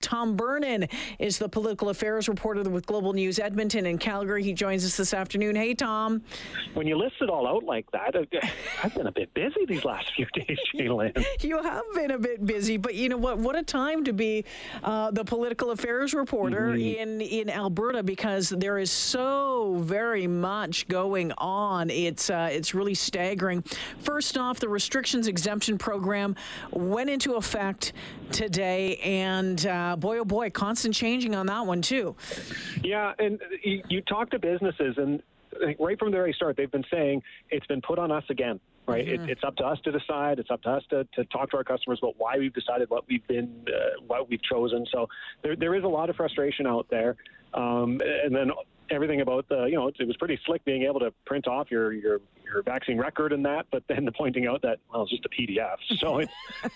Tom Vernon is the political affairs reporter with Global News Edmonton and Calgary. He joins us this afternoon. Hey, Tom. When you list it all out like that, I've been a bit busy these last few days, J'lyn. You have been a bit busy, but you know what? What a time to be uh, the political affairs reporter mm-hmm. in in Alberta because there is so very much going on. It's uh, it's really staggering. First off, the restrictions exemption program went into effect today, and uh, uh, boy, oh boy, constant changing on that one too. Yeah, and you, you talk to businesses, and right from the very start, they've been saying it's been put on us again. Right, mm-hmm. it, it's up to us to decide. It's up to us to, to talk to our customers about why we've decided what we've been, uh, what we've chosen. So there, there is a lot of frustration out there, um, and then everything about the, you know, it, it was pretty slick being able to print off your your your vaccine record and that, but then the pointing out that well, it's just a PDF, so it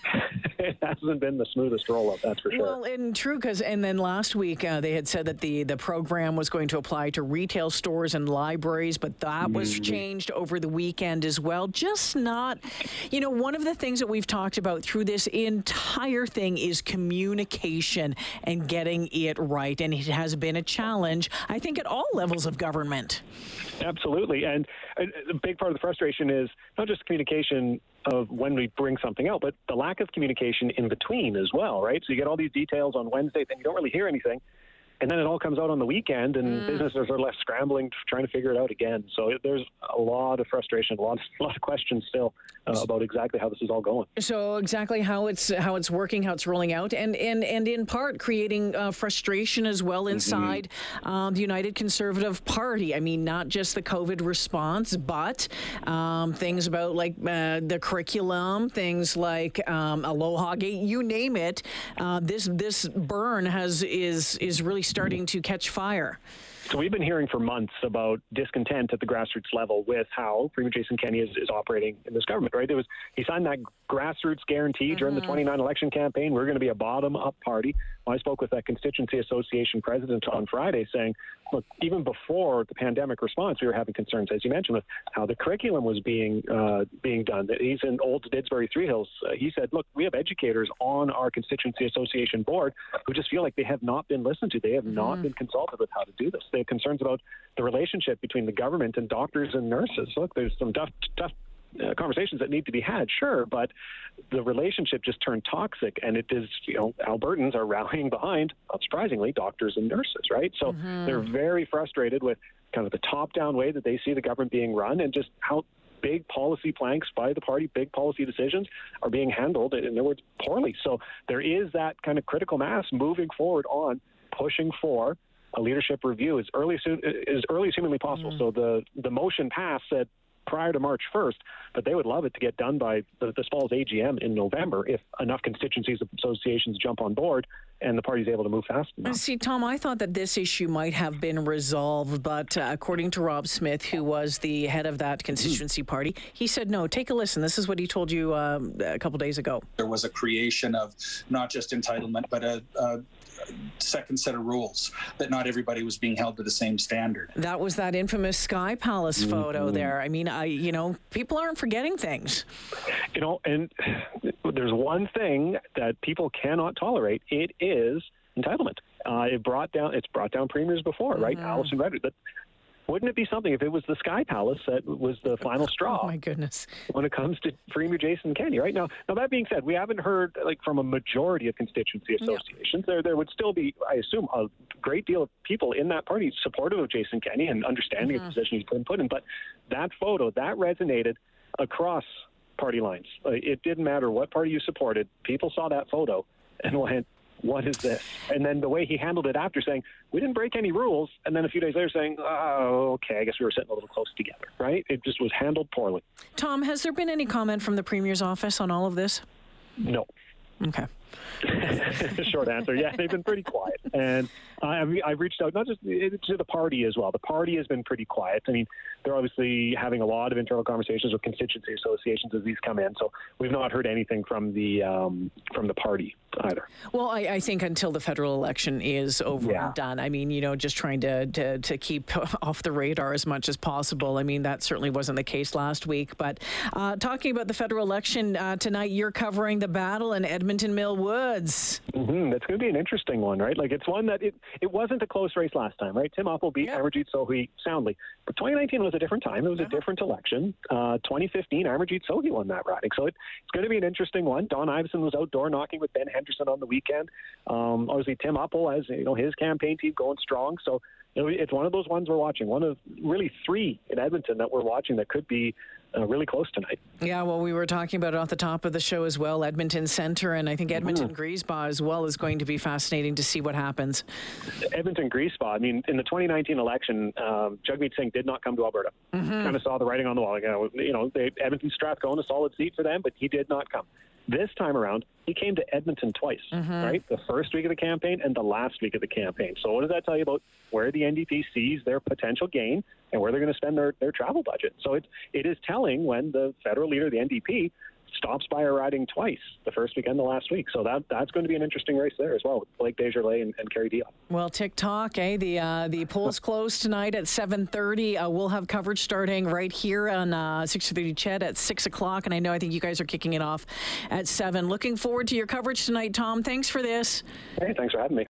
it hasn't been the smoothest roll up, that's for sure. Well, and true, because and then last week uh, they had said that the the program was going to apply to retail stores and libraries, but that mm-hmm. was changed over the weekend as well. Just not, you know, one of the things that we've talked about through this entire thing is communication and getting it right, and it has been a challenge, I think, at all levels of government. Absolutely, and a big part of the frustration is not just communication of when we bring something out, but the lack of communication in between as well, right? So you get all these details on Wednesday, then you don't really hear anything and then it all comes out on the weekend, and mm. businesses are left scrambling, trying to figure it out again. So there's a lot of frustration, a lot, a lot of questions still uh, about exactly how this is all going. So exactly how it's how it's working, how it's rolling out, and and and in part creating uh, frustration as well mm-hmm. inside mm-hmm. um, the United Conservative Party. I mean, not just the COVID response, but um, things about like uh, the curriculum, things like um, Aloha Gate, you name it. Uh, this this burn has is is really starting to catch fire? So we've been hearing for months about discontent at the grassroots level with how Premier Jason Kenney is, is operating in this government, right? There was he signed that grassroots guarantee mm-hmm. during the mm-hmm. 29 election campaign. We're going to be a bottom-up party. I spoke with that constituency association president on Friday saying, look, even before the pandemic response, we were having concerns, as you mentioned, with how the curriculum was being uh, being done. He's in Olds-Didsbury-Three Hills. Uh, he said, look, we have educators on our constituency association board who just feel like they have not been listened to. They have mm-hmm. not been consulted with how to do this. They have concerns about the relationship between the government and doctors and nurses. Look, there's some tough, tough uh, conversations that need to be had, sure, but the relationship just turned toxic, and it is, you know, Albertans are rallying behind, unsurprisingly, doctors and nurses, right? So mm-hmm. they're very frustrated with kind of the top-down way that they see the government being run, and just how big policy planks by the party, big policy decisions are being handled, in other words, poorly. So there is that kind of critical mass moving forward on pushing for a leadership review as early as soon, as early as humanly possible. Mm. So the the motion passed said prior to March 1st, but they would love it to get done by the, this fall's AGM in November if enough constituencies associations jump on board and the party's able to move fast enough. See, Tom, I thought that this issue might have been resolved, but uh, according to Rob Smith, who was the head of that constituency mm. party, he said, no, take a listen. This is what he told you um, a couple days ago. There was a creation of not just entitlement, but a, a second set of rules that not everybody was being held to the same standard. That was that infamous Sky Palace mm-hmm. photo there. I mean, I you know, people aren't forgetting things. You know, and there's one thing that people cannot tolerate. It is entitlement. Uh, it brought down it's brought down premiers before, right? Mm-hmm. Alison Redford. That wouldn't it be something if it was the Sky Palace that was the final straw? Oh my goodness! When it comes to Premier Jason Kenney, right now. Now that being said, we haven't heard like from a majority of constituency associations. Yeah. There, there would still be, I assume, a great deal of people in that party supportive of Jason Kenney and understanding mm-hmm. the position he's been put in. But that photo that resonated across party lines. It didn't matter what party you supported. People saw that photo and went, what is this? And then the way he handled it after saying, we didn't break any rules. And then a few days later saying, oh, okay, I guess we were sitting a little close together, right? It just was handled poorly. Tom, has there been any comment from the Premier's office on all of this? No. Okay. Short answer. Yeah, they've been pretty quiet. And I've, I've reached out not just to the party as well. The party has been pretty quiet. I mean, they're obviously having a lot of internal conversations with constituency associations as these come in. So we've not heard anything from the um, from the party either. Well, I, I, think until the federal election is over yeah. and done, I mean, you know, just trying to, to, to keep off the radar as much as possible. I mean, that certainly wasn't the case last week. But uh, talking about the federal election uh, tonight, you're covering the battle in Edmonton Mill Woods. Mm-hmm. That's going to be an interesting one, right? Like it's one that it, it wasn't a close race last time, right? Tim Uppal beat yeah. Amarjeet Sohi soundly, but 2019 was a different time. It was a uh-huh. different election. Uh, 2015, Amarjeet Sohi won that riding, so it, it's going to be an interesting one. Don Iveson was outdoor knocking with Ben Henderson on the weekend. Um, obviously, Tim Uppal has you know his campaign team going strong, so it's one of those ones we're watching. One of really three in Edmonton that we're watching that could be uh, really close tonight. Yeah, well, we were talking about it off the top of the show as well. Edmonton Centre, and I think Edmonton mm. Griesbach as well is going to be fascinating to see what happens. Edmonton Griesbach. I mean, in the 2019 election, um, Jagmeet Singh did not come to Alberta. Mm-hmm. Kind of saw the writing on the wall. You know, you know they, Edmonton Strathcona, a solid seat for them, but he did not come. This time around, he came to Edmonton twice, mm-hmm. right? The first week of the campaign and the last week of the campaign. So, what does that tell you about where the NDP sees their potential gain and where they're going to spend their, their travel budget? So, it, it is telling when the federal leader the NDP stops by a riding twice, the first weekend, the last week. So that that's going to be an interesting race there as well, with Blake Desjardins and, and Kerry Diotte. Well, TikTok, eh? The uh, the polls close tonight at 7:30. Uh, we'll have coverage starting right here on uh, 6:30 CHED at six o'clock, and I know I think you guys are kicking it off at seven. Looking forward to your coverage tonight, Tom. Thanks for this. Hey, thanks for having me.